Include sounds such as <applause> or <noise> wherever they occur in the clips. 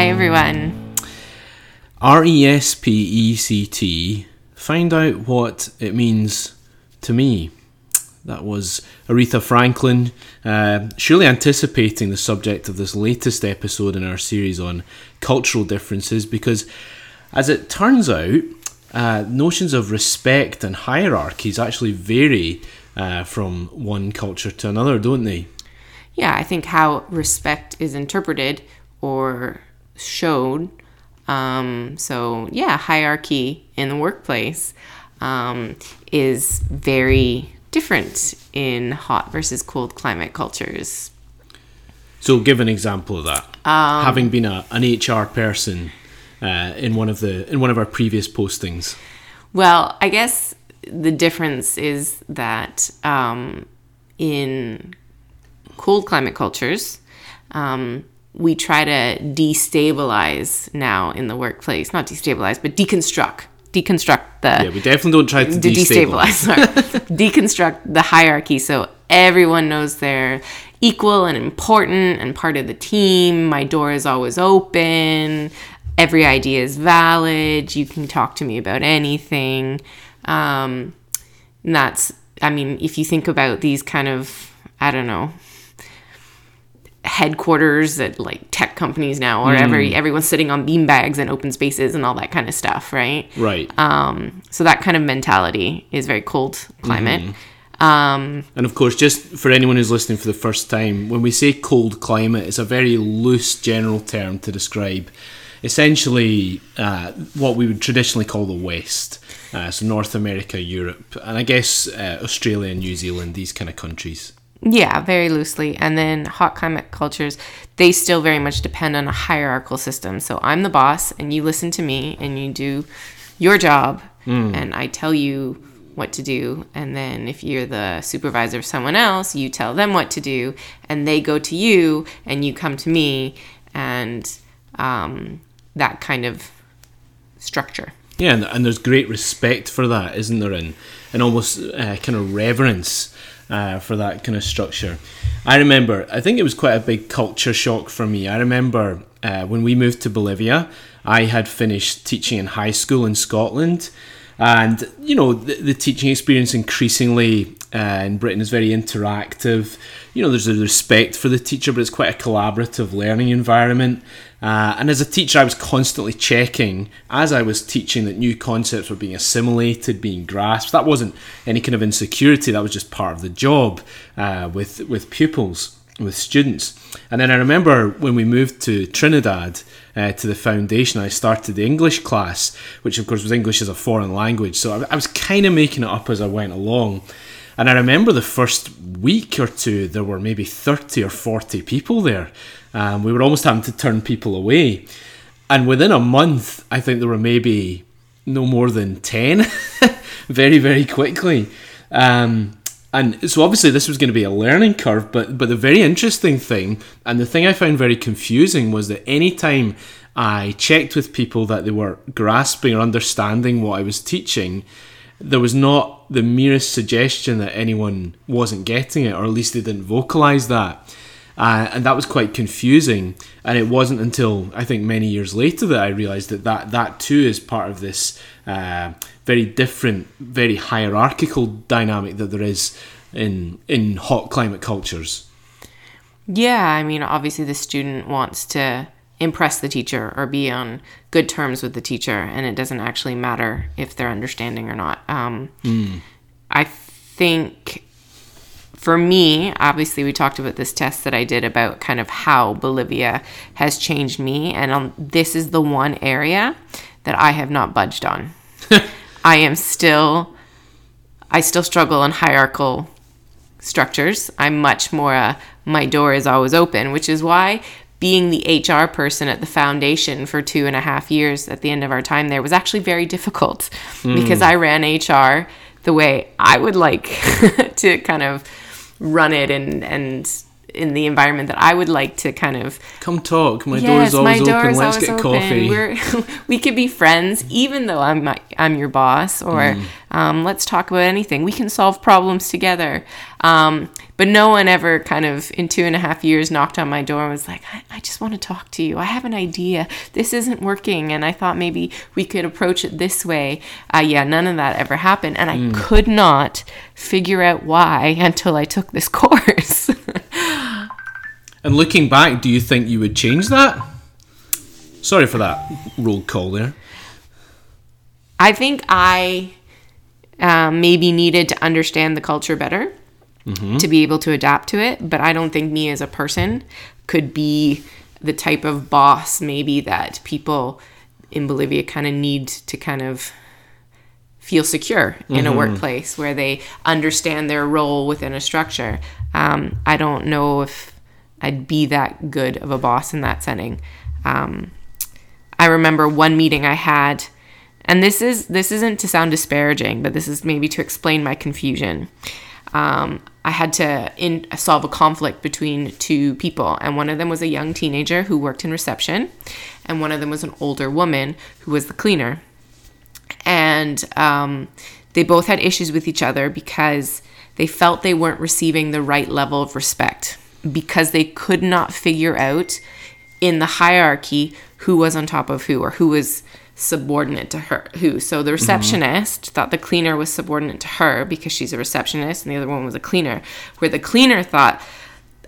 Hi, everyone. R E S P E C T. Find out what it means to me. That was Aretha Franklin, uh, surely anticipating the subject of this latest episode in our series on cultural differences, because as it turns out, uh, notions of respect and hierarchies actually vary uh, from one culture to another, don't they? Yeah, I think how respect is interpreted or showed. Um, so, yeah, hierarchy in the workplace um, is very different in hot versus cold climate cultures. So, give an example of that. Um, Having been a, an HR person uh, in one of the in one of our previous postings. Well, I guess the difference is that um, in cold climate cultures, um, we try to destabilize now in the workplace. Not destabilize, but deconstruct. Deconstruct the. Yeah, we definitely don't try to, to destabilize. <laughs> deconstruct the hierarchy so everyone knows they're equal and important and part of the team. My door is always open. Every idea is valid. You can talk to me about anything. Um, and that's, I mean, if you think about these kind of, I don't know, headquarters at like tech companies now, or mm. every everyone's sitting on beanbags and open spaces and all that kind of stuff, right? Right. Um, so that kind of mentality is very cold climate. Mm-hmm. Um, and of course, just for anyone who's listening for the first time, when we say cold climate, it's a very loose general term to describe essentially uh, what we would traditionally call the West. Uh, so North America, Europe, and I guess uh, Australia and New Zealand, these kind of countries. Yeah, very loosely. And then hot climate cultures, they still very much depend on a hierarchical system. So I'm the boss, and you listen to me, and you do your job, mm. and I tell you what to do. And then if you're the supervisor of someone else, you tell them what to do, and they go to you, and you come to me, and um, that kind of structure. Yeah, and, and, there's great respect for that, isn't there? And, and almost uh, kind of reverence uh, for that kind of structure. I remember, I think it was quite a big culture shock for me. I remember uh, when we moved to Bolivia, I had finished teaching in high school in Scotland. And, you know, the, the teaching experience increasingly uh, in Britain is very interactive. You know, there's a respect for the teacher, but it's quite a collaborative learning environment. Uh, and as a teacher, I was constantly checking as I was teaching that new concepts were being assimilated, being grasped. That wasn't any kind of insecurity, that was just part of the job uh, with, with pupils, with students. And then I remember when we moved to Trinidad uh, to the foundation, I started the English class, which of course was English as a foreign language. So I, I was kind of making it up as I went along. And I remember the first week or two, there were maybe 30 or 40 people there. Um, we were almost having to turn people away. And within a month, I think there were maybe no more than 10 <laughs> very, very quickly. Um, and so obviously this was going to be a learning curve, but but the very interesting thing and the thing I found very confusing was that anytime I checked with people that they were grasping or understanding what I was teaching, there was not the merest suggestion that anyone wasn't getting it, or at least they didn't vocalize that. Uh, and that was quite confusing. And it wasn't until I think many years later that I realised that, that that too is part of this uh, very different, very hierarchical dynamic that there is in in hot climate cultures. Yeah, I mean, obviously the student wants to impress the teacher or be on good terms with the teacher, and it doesn't actually matter if they're understanding or not. Um, mm. I think for me, obviously, we talked about this test that I did about kind of how Bolivia has changed me, and um, this is the one area that I have not budged on. <laughs> I am still, I still struggle in hierarchical structures. I'm much more a my door is always open, which is why being the HR person at the foundation for two and a half years at the end of our time there was actually very difficult mm. because I ran HR the way I would like <laughs> to kind of run it and and in the environment that I would like to kind of come talk. My yes, door is always open. Let's get open. coffee. We're, <laughs> we could be friends, even though I'm my, I'm your boss, or mm. um, let's talk about anything. We can solve problems together. Um, but no one ever kind of in two and a half years knocked on my door and was like, I, I just want to talk to you. I have an idea. This isn't working. And I thought maybe we could approach it this way. Uh, yeah, none of that ever happened. And I could not figure out why <laughs> until I took this <laughs> course. And looking back, do you think you would change that? Sorry for that roll call there. I think I um, maybe needed to understand the culture better to be able to adapt to it. But I don't think me as a person could be the type of boss maybe that people in Bolivia kind of need to kind of feel secure in a workplace where they understand their role within a structure. Um, I don't know if I'd be that good of a boss in that setting. Um, I remember one meeting I had, and this is this isn't to sound disparaging, but this is maybe to explain my confusion. Um, I had to in, solve a conflict between two people, and one of them was a young teenager who worked in reception, and one of them was an older woman who was the cleaner. And um, they both had issues with each other because they felt they weren't receiving the right level of respect because they could not figure out in the hierarchy who was on top of who or who was subordinate to her who so the receptionist thought the cleaner was subordinate to her because she's a receptionist and the other one was a cleaner where the cleaner thought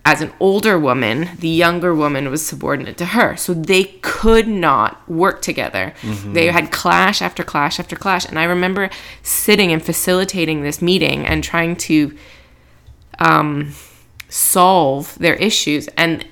as an older woman the younger woman was subordinate to her. So they could not work together. They had clash after clash after clash. And i remember sitting and facilitating this meeting and trying to um, solve their issues. And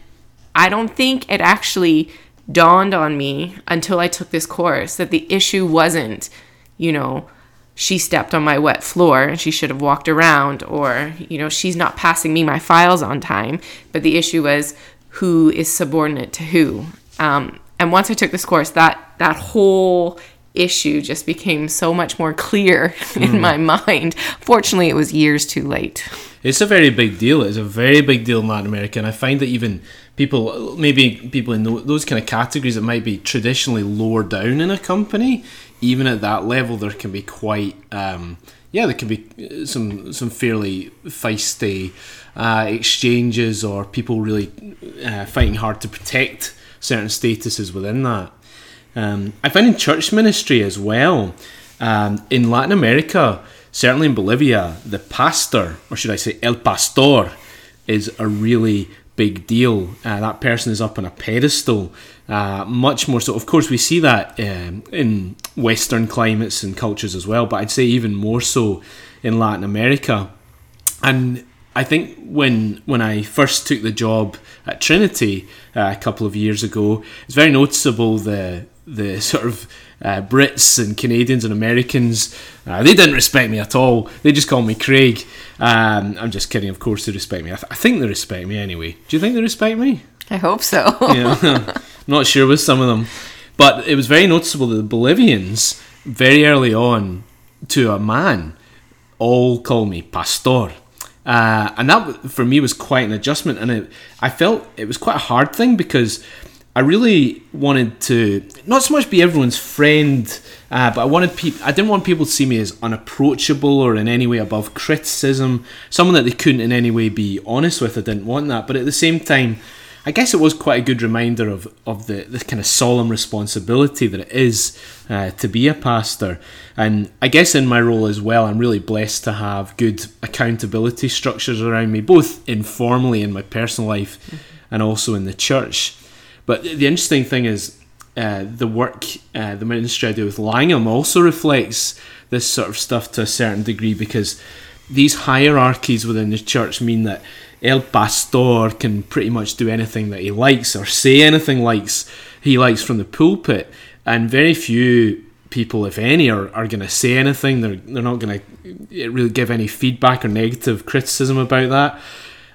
I don't think it actually dawned on me until I took this course that the issue wasn't, you know, she stepped on my wet floor and she should have walked around, or, you know, she's not passing me my files on time. But the issue was who is subordinate to who. Um, and once I took this course, that that whole issue just became so much more clear <laughs> in my mind. Fortunately, it was years too late. It's a very big deal. It's a very big deal in Latin America, and I find that even people, maybe people in those kind of categories that might be traditionally lower down in a company, even at that level, there can be quite, um, yeah, there can be some some fairly feisty uh, exchanges or people really uh, fighting hard to protect certain statuses within that. Um, I find in church ministry as well, um, in Latin America, certainly in Bolivia, the pastor, or should I say el pastor, is a really big deal. Uh, that person is up on a pedestal, uh, much more so. Of course, we see that um, in Western climates and cultures as well, but I'd say even more so in Latin America. And I think when when I first took the job at Trinity uh, a couple of years ago, it's very noticeable the the <laughs> sort of uh, Brits and Canadians and Americans. Uh, they didn't respect me at all. They just called me Craig. Um, I'm just kidding. Of course, they respect me. I, th- I think they respect me anyway. Do you think they respect me? I hope so. <laughs> Yeah, <laughs> not sure with some of them, but it was very noticeable that the Bolivians very early on to a man all call me pastor. Uh, and that for me was quite an adjustment, and it, I felt it was quite a hard thing because I really wanted to not so much be everyone's friend, uh, but I wanted people. I didn't want people to see me as unapproachable or in any way above criticism, someone that they couldn't in any way be honest with. I didn't want that, but at the same time, I guess it was quite a good reminder of, of the, kind of solemn responsibility that it is uh, to be a pastor. And I guess in my role as well, I'm really blessed to have good accountability structures around me, both informally in my personal life and also in the church. But the interesting thing is, uh, the work, uh, the ministry I do with Langham also reflects this sort of stuff to a certain degree because these hierarchies within the church mean that El Pastor can pretty much do anything that he likes or say anything likes he likes from the pulpit, and very few people, if any, are, are going to say anything. They're they're not going to really give any feedback or negative criticism about that.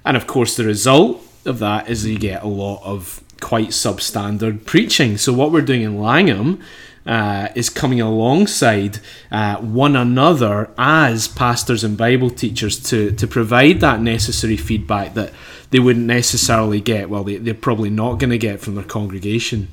And of course, the result of that is you get a lot of quite substandard preaching. So what we're doing in Langham uh, is coming alongside uh, one another as pastors and Bible teachers to, to provide that necessary feedback that they wouldn't necessarily get. Well, they, they're probably not going to get from their congregation.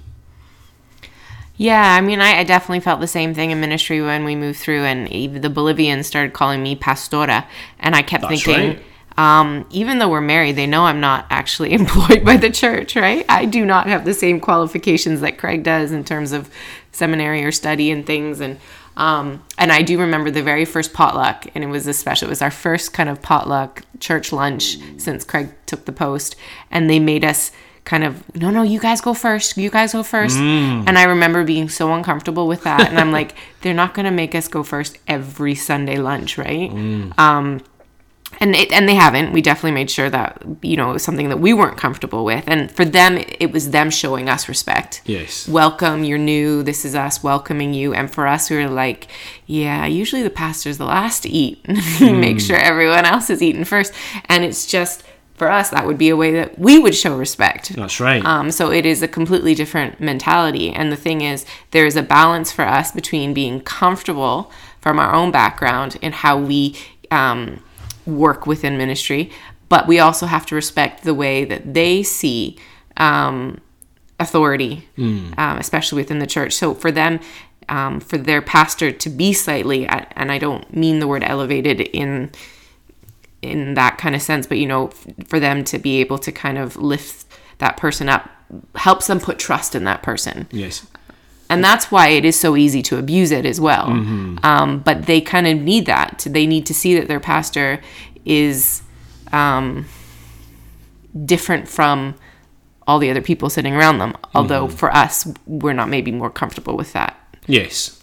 Yeah, I mean, I, I definitely felt the same thing in ministry when we moved through, and even the Bolivians started calling me Pastora, and I kept That's thinking, right. Um, even though we're married, they know I'm not actually <laughs> employed by the church, right? I do not have the same qualifications that Craig does in terms of seminary or study and things. And um, and I do remember the very first potluck, and it was a special. It was our first kind of potluck church lunch since Craig took the post, and they made us kind of no no you guys go first you guys go first and i remember being so uncomfortable with that and i'm like <laughs> they're not going to make us go first every sunday lunch right um and it, and they haven't. We definitely made sure that you know it was something that we weren't comfortable with, and for them, it was them showing us respect. Yes. Welcome, you're new. This is us welcoming you, and for us, we were like, yeah. Usually, the pastor's the last to eat. <laughs> Make sure everyone else is eating first, and it's just for us that would be a way that we would show respect. That's right. Um, so it is a completely different mentality. And the thing is, there is a balance for us between being comfortable from our own background and how we um, work within ministry, but we also have to respect the way that they see um, authority, um, especially within the church. So for them, um, for their pastor to be slightly, and I don't mean the word elevated in in that kind of sense, but you know, f- for them to be able to kind of lift that person up helps them put trust in that person. yes. And that's why it is so easy to abuse it as well. Um, but they kind of need that. They need to see that their pastor is um, different from all the other people sitting around them. Although for us, we're not maybe more comfortable with that. Yes,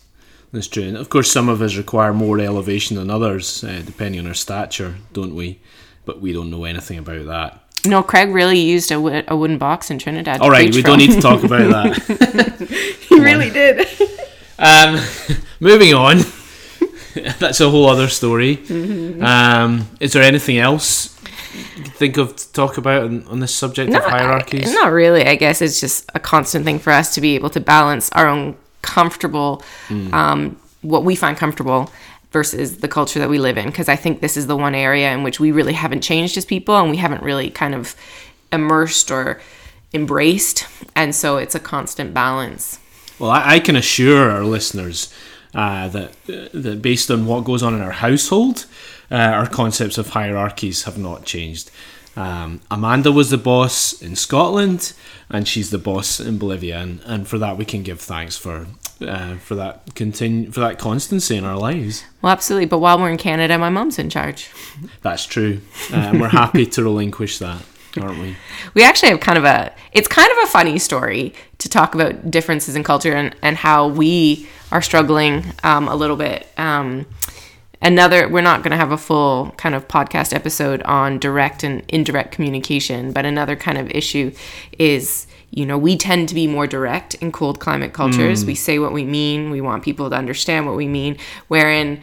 that's true. And of course, some of us require more elevation than others, uh, depending on our stature, don't we? But we don't know anything about that. No, Craig really used a, wo- a wooden box in Trinidad. All right, we from. don't need to talk about that. <laughs> he really did. Um, <laughs> moving on. <laughs> That's a whole other story. Mm-hmm. Um, is there anything else you can think of to talk about on, on this subject of hierarchies? I- not really. I guess it's just a constant thing for us to be able to balance our own comfortable, Hmm. um, what we find comfortable versus the culture that we live in. Because I think this is the one area in which we really haven't changed as people and we haven't really kind of immersed or embraced. And so it's a constant balance. Well, I, can assure our listeners uh, that that based on what goes on in our household, uh, our concepts of hierarchies have not changed. Um, Amanda was the boss in Scotland, and she's the boss in Bolivia, and, and for that we can give thanks for uh, for that continue for that constancy in our lives. Well, absolutely. But while we're in Canada, my mom's in charge. That's true, uh, and we're happy to relinquish that, aren't we? we actually have kind of a it's kind of a funny story to talk about differences in culture and, and how we are struggling um, a little bit um, another we're not going to have a full kind of podcast episode on direct and indirect communication but another kind of issue is you know we tend to be more direct in cold climate cultures we say what we mean we want people to understand what we mean wherein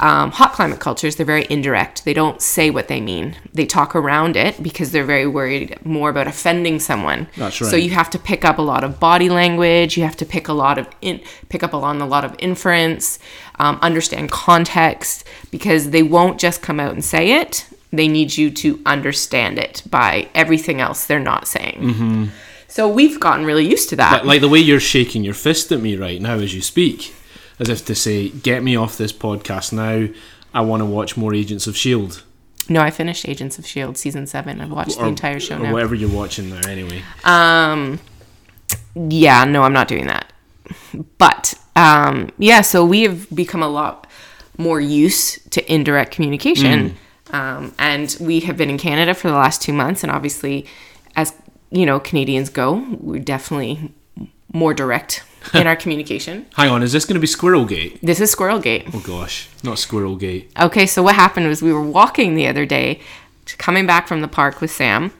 um, hot climate cultures, they're very indirect. They don't say what they mean. They talk around it because they're very worried more about offending someone. That's So you have to pick up a lot of body language. You have to pick a lot of in, pick up on a lot of inference, um, understand context because they won't just come out and say it. They need you to understand it by everything else they're not saying. Mm-hmm. So we've gotten really used to that. Like, like the way you're shaking your fist at me right now as you speak, as if to say, "Get me off this podcast now. I want to watch more Agents of Shield." no, I finished Agents of Shield season seven. I've watched the entire show or now. whatever you're watching now. Anyway, Um, yeah, no, I'm not doing that. But um, yeah, so we have become a lot more used to indirect communication, um, and we have been in Canada for the last two months, and obviously, as you know, Canadians go, we're definitely more direct in our <laughs> communication. hang on. Is this going to be Squirrel Gate? This is Squirrel Gate. Oh gosh, not Squirrel Gate. Okay, so what happened was we were walking the other day, coming back from the park with Sam,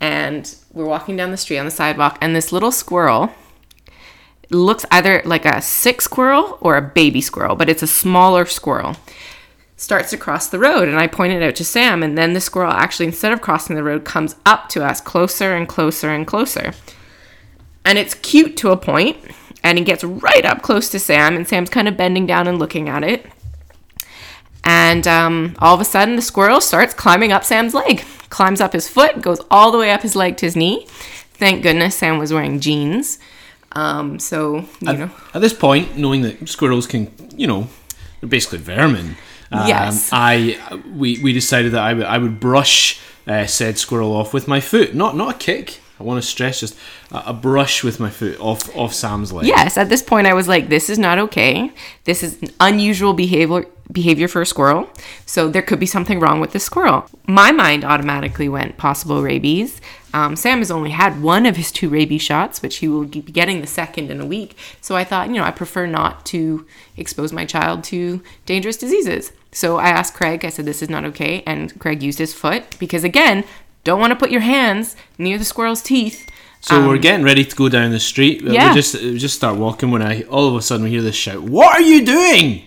and we're walking down the street on the sidewalk, and this little squirrel looks either like a sick squirrel or a baby squirrel, but it's a smaller squirrel. Starts to cross the road, and I pointed out to Sam, and then the squirrel actually, instead of crossing the road, comes up to us closer and closer and closer. And it's cute to a point, and he gets right up close to Sam, and Sam's kind of bending down and looking at it. And um, all of a sudden, the squirrel starts climbing up Sam's leg, climbs up his foot, goes all the way up his leg to his knee. Thank goodness Sam was wearing jeans. Um, so, you know, At this point, knowing that squirrels can, you know, they're basically vermin. Um, Yes. I we, we decided that I would I would brush uh, said squirrel off with my foot, not not a kick. I want to stress just a, brush with my foot off off Sam's leg. Yes, at this point I was like, this is not okay. This is unusual behavior behavior for a squirrel. So there could be something wrong with the squirrel. My mind automatically went possible rabies. Um, Sam has only had one of his two rabies shots, which he will be getting the second in a week. So I thought, you know, I prefer not to expose my child to dangerous diseases. So I asked Craig, I said, this is not okay. And Craig used his foot because, again, don't want to put your hands near the squirrel's teeth. So we're getting ready to go down the street. Um, yeah. We just we just start walking when I all of a sudden we hear this shout. What are you doing?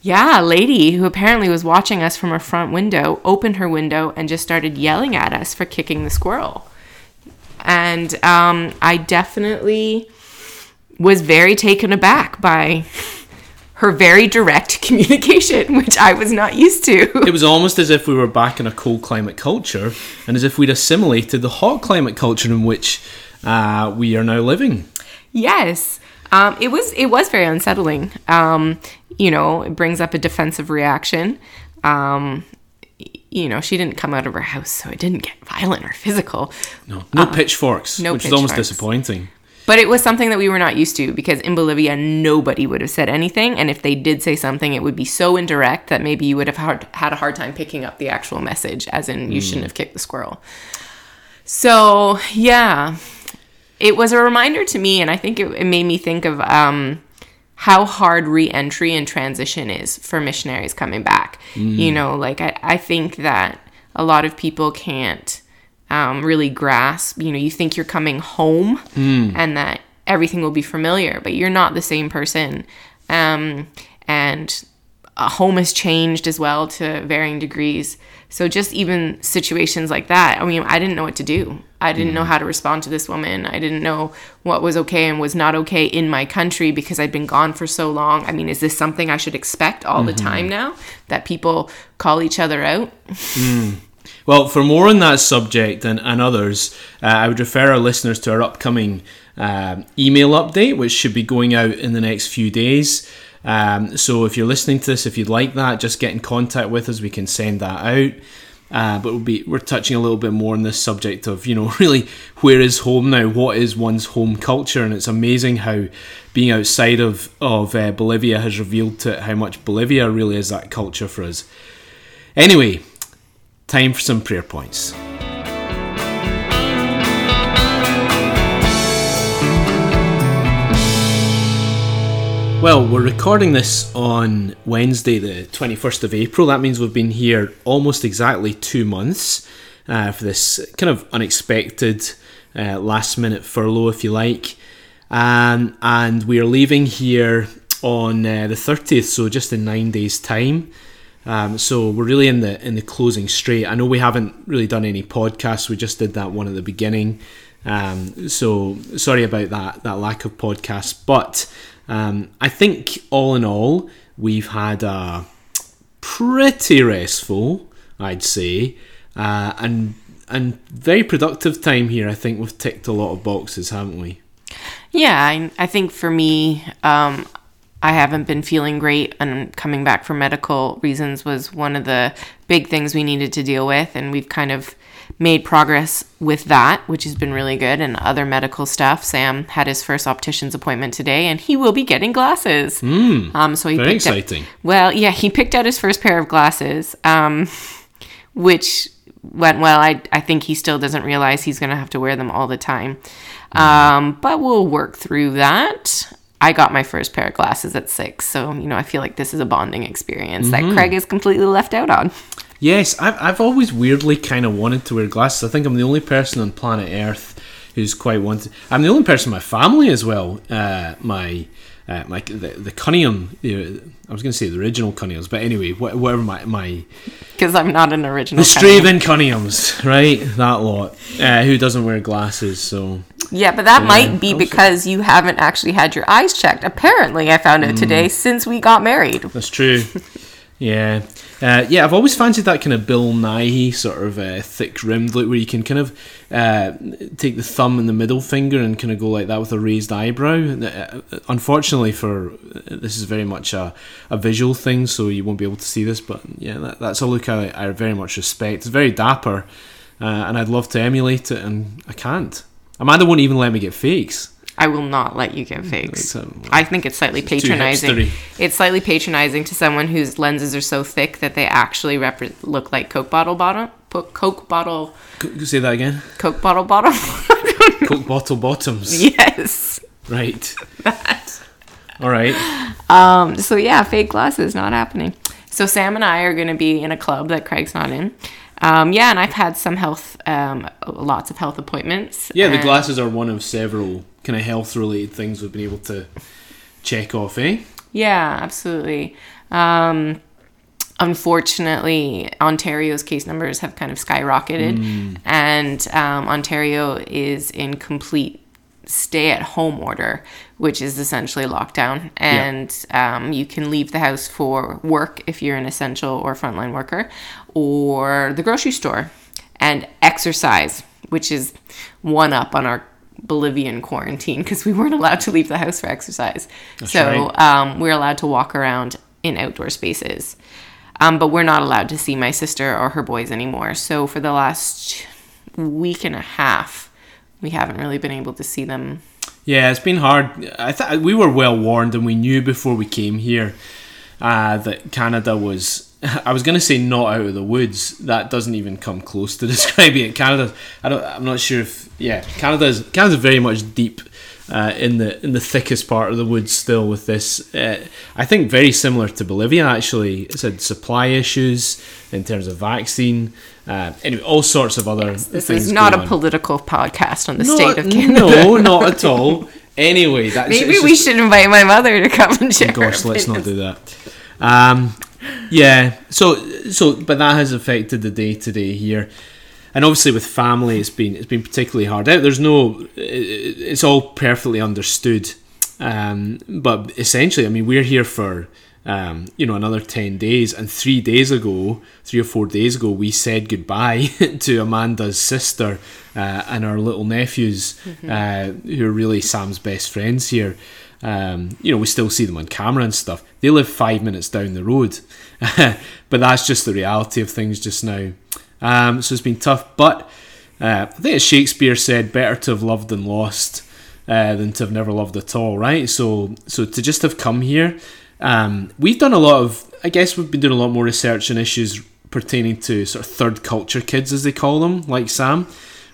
Yeah, a lady who apparently was watching us from her front window opened her window and just started yelling at us for kicking the squirrel. And um, I definitely was very taken aback by her very direct <laughs> communication, which I was not used to. It was almost as if we were back in a cold climate culture, and as if we'd assimilated the hot climate culture in which uh, we are now living. Yes. Um, it was it was very unsettling. Um, you know, it brings up a defensive reaction. Um, you know, she didn't come out of her house, so it didn't get violent or physical. No, no pitchforks, Uh, no which is almost disappointing. But it was something that we were not used to because in Bolivia, nobody would have said anything. And if they did say something, it would be so indirect that maybe you would have hard, had a hard time picking up the actual message, as in, you shouldn't have kicked the squirrel. So, yeah, it was a reminder to me. And I think it, it made me think of um, how hard re entry and transition is for missionaries coming back. You know, like I, I think that a lot of people can't um, really grasp. You know, you think you're coming home and that everything will be familiar, but you're not the same person. Um, and a home has changed as well to varying degrees. So just even situations like that, I mean, I didn't know what to do. I didn't know how to respond to this woman. I didn't know what was okay and was not okay in my country because I'd been gone for so long. I mean, is this something I should expect all the time now that people call each other out? <laughs> Well, for more on that subject and, and others, uh, I would refer our listeners to our upcoming um, email update, which should be going out in the next few days. Um, so if you're listening to this, if you'd like that, just get in contact with us. We can send that out. Uh, but we'll be we're touching a little bit more on this subject of you know <laughs> really where is home now? What is one's home culture? And it's amazing how being outside of of uh, Bolivia has revealed to how much Bolivia really is that culture for us. Anyway, time for some prayer points. Well, we're recording this on Wednesday, the 21st of April. That means we've been here almost exactly two months uh, for this kind of unexpected uh, last minute furlough, if you like. Um, and we are leaving here on uh, the 30th, so just in nine days' time. Um, so we're really in the in the closing straight. I know we haven't really done any podcasts. We just did that one at the beginning. Um, so sorry about that that lack of podcasts. But um, I think all in all, we've had a pretty restful, I'd say, uh, and and very productive time here. I think we've ticked a lot of boxes, haven't we? Yeah, I, I think for me, um, I haven't been feeling great, and coming back for medical reasons was one of the big things we needed to deal with, and we've kind of made progress with that, which has been really good, and other medical stuff. Sam had his first optician's appointment today, and he will be getting glasses. um, so he Very picked exciting. well, yeah, he picked out his first pair of glasses, um, which went well. I, I think he still doesn't realize he's going to have to wear them all the time. Um, but we'll work through that. I got my first pair of glasses at six, so you know I feel like this is a bonding experience that Craig is completely left out on. Yes, I've, I've always weirdly kind of wanted to wear glasses. I think I'm the only person on planet Earth who's quite wanted. I'm the only person in my family as well. Uh, my uh, my the, the Cunningham. You know, I was going to say the original Cunninghams, but anyway, wh- whatever my my Because I'm not an original. the. Strathaven Cunninghams, right? That lot. Uh, who doesn't wear glasses? So Yeah, but that might be because you haven't actually had your eyes checked. Apparently, I found out Mm. today since we got married. That's true. <laughs> yeah. Uh, yeah, I've always fancied that kind of Bill Nighy sort of uh, thick rimmed look where you can kind of uh, take the thumb and the middle finger and kind of go like that with a raised eyebrow. Uh, unfortunately, for this is very much a, a visual thing, so you won't be able to see this. But yeah, that, that's a look I, I very much respect. It's very dapper, uh, and I'd love to emulate it, and I can't. Amanda won't even let me get fakes. I will not let you get fakes. It's, um, I think it's slightly it's patronizing. It's slightly patronizing to someone whose lenses are so thick that they actually repre- look like Coke bottle bottom. Coke bottle. C- say that again. Coke bottle bottom. <laughs> Coke bottle bottoms. yes. Right. that. All right. Um, so yeah, fake glasses not happening. So Sam and I are going to be in a club that Craig's not in. Um, yeah, and I've had some health, um, lots of health appointments. Yeah, the glasses are one of several kind of health related things we've been able to check off, eh? Yeah, absolutely. Um, unfortunately, Ontario's case numbers have kind of skyrocketed, and um, Ontario is in complete stay at home order, which is essentially lockdown. And um, you can leave the house for work if you're an essential or frontline worker, or the grocery store, and exercise, which is one up on our Bolivian quarantine because we weren't allowed to leave the house for exercise. so right. um, we're allowed to walk around in outdoor spaces. Um, but we're not allowed to see my sister or her boys anymore. So for the last week and a half, we haven't really been able to see them. Yeah, it's been hard. I thought we were well warned, and we knew before we came here uh, that Canada was. <laughs> I was going to say not out of the woods. That doesn't even come close to <laughs> describing it. Canada. I don't. I'm not sure if. Yeah, Canada's Canada's very much deep uh, in the in the thickest part of the woods still with this. Uh, I think very similar to Bolivia actually. It's had supply issues in terms of vaccine. Uh, anyway, all sorts of other. This things is not a on. political podcast on the No, state of Canada. No, not at all. Anyway, that's Maybe we just- should invite my mother to come and share. Gosh, let's not do that. Um, yeah. So, so, but that has affected the day to day here, and obviously with family, it's been it's been particularly hard out. There's no, it's all perfectly understood, um, but essentially, I mean, we're here for. Um, you know, another 10 days, and three days ago, three or four days ago, we said goodbye <laughs> to Amanda's sister uh, and our little nephews, uh, who are really Sam's best friends here. Um, you know, we still see them on camera and stuff. They live five minutes down the road, <laughs> but that's just the reality of things just now. Um, so it's been tough, but uh, I think as Shakespeare said, "Better to have loved than lost uh, than to have never loved at all." Right? So, so to just have come here, um, we've done a lot of. I guess we've been doing a lot more research on issues pertaining to sort of third culture kids, as they call them, like Sam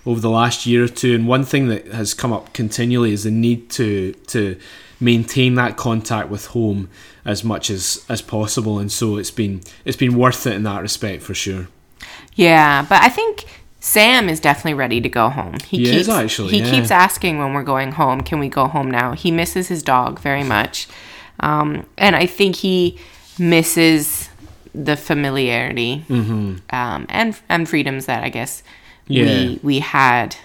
over the last year or two. And one thing that has come up continually is the need to to maintain that contact with home as much as as possible. And so it's been it's been worth it in that respect for sure. Yeah, but I think Sam is definitely ready to go home. He is actually, He yeah. keeps asking when we're going home, "Can we go home now?" He misses his dog very much, um, and I think he misses the familiarity um, and and freedoms that I guess Mm-hmm. Yeah. we we had.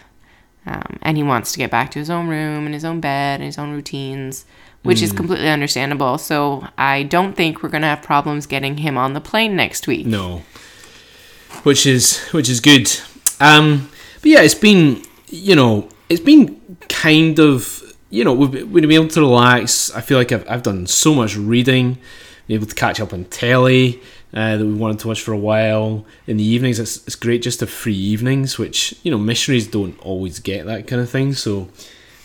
Um, and he wants to get back to his own room and his own bed and his own routines, which Mm. is completely understandable. So I don't think we're gonna have problems getting him on the plane next week. No, which is which is good. Um, but yeah, it's been you know it's been kind of you know we've, we've been able to relax. I feel like I've I've done so much reading, been able to catch up on telly. Uh, that we wanted to watch for a while in the evenings. It's, it's great just to free evenings, which you know missionaries don't always get that kind of thing. So,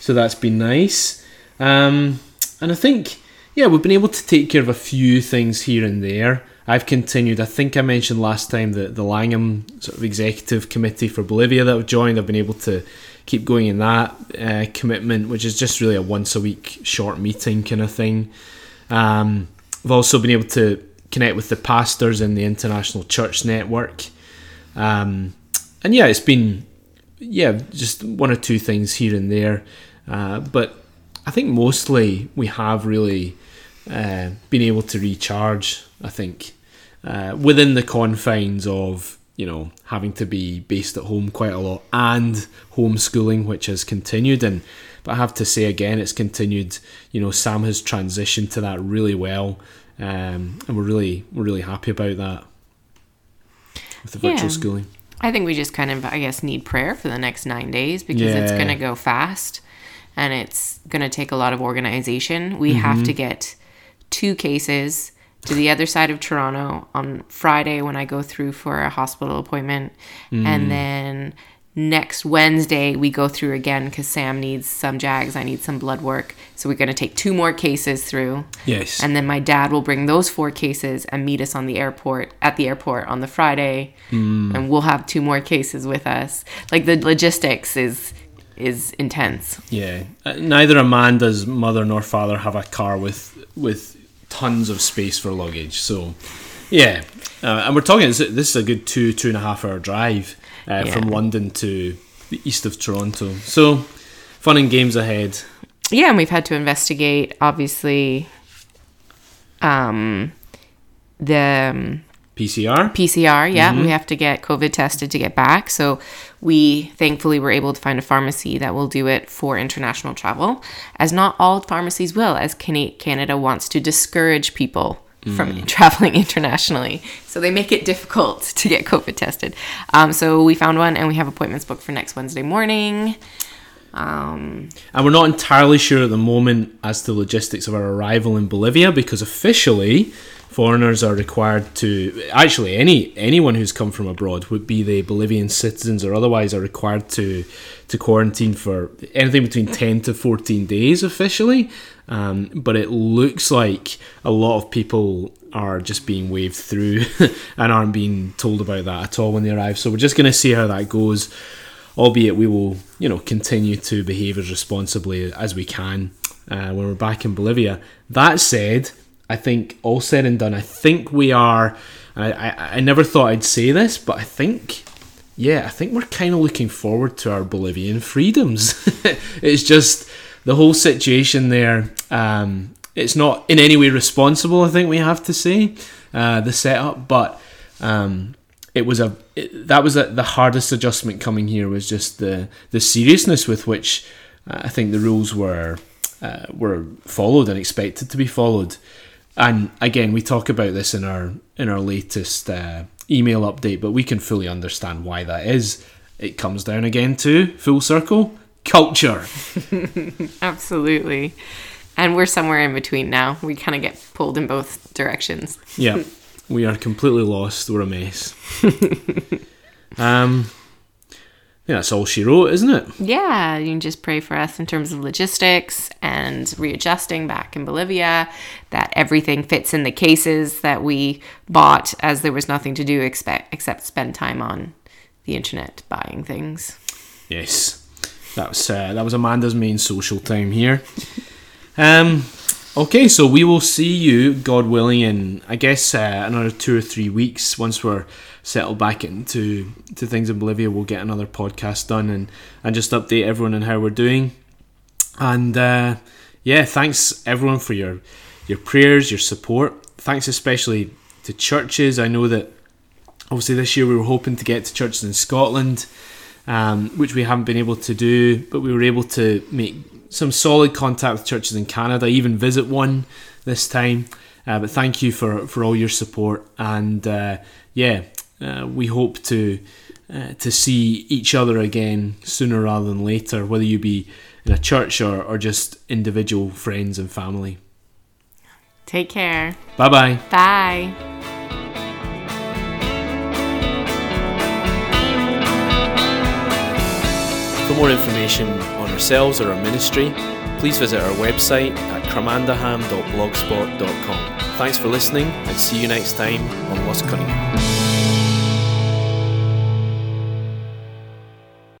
so that's been nice. Um, and I think yeah, we've been able to take care of a few things here and there. I've continued. I think I mentioned last time that the Langham sort of executive committee for Bolivia that I've joined. I've been able to keep going in that uh, commitment, which is just really a once a week short meeting kind of thing. Um, I've also been able to connect with the pastors in the International Church Network. Um, and yeah, it's been yeah just one or two things here and there, uh, but I think mostly we have really uh, been able to recharge. I think uh, within the confines of you know having to be based at home quite a lot and homeschooling, which has continued. And but I have to say again, it's continued. You know, Sam has transitioned to that really well, um, and we're really we're really happy about that. with the virtual Yeah. schooling. I think we just kind of, I guess, need prayer for the next nine days because it's going to go fast and it's going to take a lot of organization. We have Mm-hmm. to get two cases to the other side of Toronto on Friday when I go through for a hospital appointment. Mm. And then next Wednesday, we go through again because Sam needs some jags. I need some blood work. So we're going to take two more cases through. Yes. And then my dad will bring those four cases and meet us on the airport at the airport on the Friday, and we'll have two more cases with us. Like the logistics is is intense. Yeah, Uh, neither Amanda's mother nor father have a car with with tons of space for luggage. So, yeah, uh, and we're talking. This is a good two two and a half hour drive uh, from London to the east of Toronto. So, fun and games ahead. Yeah, and we've had to investigate obviously um the um, PCR. PCR, yeah, we have to get COVID tested to get back. So we thankfully were able to find a pharmacy that will do it for international travel, as not all pharmacies will, as Canada wants to discourage people from traveling <laughs> internationally. So they make it difficult <laughs> to get COVID tested. Um, so we found one and we have appointments booked for next Wednesday morning. Um, And we're not entirely sure at the moment as to the logistics of our arrival in Bolivia because officially foreigners are required to actually any anyone who's come from abroad would be they Bolivian citizens or otherwise are required to to quarantine for anything between 10 to 14 days officially um, but it looks like a lot of people are just being waved through <laughs> and aren't being told about that at all when they arrive so we're just going to see how that goes albeit we will, you know, continue to behave as responsibly as we can uh, when we're back in Bolivia. That said, I think all said and done, I think we are. I, I, I never thought I'd say this, but I think, yeah, I think we're kind of looking forward to our Bolivian freedoms. <laughs> it's just the whole situation there. Um, it's not in any way responsible. I think we have to say uh, the setup, but. Um, it was a it, that was a, the hardest adjustment coming here was just the the seriousness with which uh, I think the rules were uh, were followed and expected to be followed. And again, we talk about this in our in our latest uh, email update, but we can fully understand why that is. It comes down again to full circle culture. <laughs> absolutely. And we're somewhere in between now. We kind of get pulled in both directions. Yeah, we are completely lost. We're a mess. <laughs> um, yeah, that's all she wrote, isn't it? Yeah, you can just pray for us in terms of logistics and readjusting back in Bolivia, that everything fits in the cases that we bought, as there was nothing to do expect, except spend time on the internet buying things. Yes, that was uh, that was Amanda's main social time here. Um, okay, so we will see you, God willing, in I guess uh, another two or three weeks. Once we're settled back into to things in Bolivia, we'll get another podcast done and and just update everyone on how we're doing. And uh, yeah, thanks everyone for your your prayers, your support. Thanks especially to churches. I know that obviously this year we were hoping to get to churches in Scotland, um, which we haven't been able to do, but we were able to make some solid contact with churches in Canada, even visit one this time. Uh, but thank you for, for all your support, and uh, yeah, uh, we hope to uh, to see each other again sooner rather than later, whether you be in a church or, or just individual friends and family. Take care. Bye bye bye. For more information on ourselves or our ministry, please visit our website at cramandaham.blogspot.com. Thanks for listening and see you next time on What's Cunningham.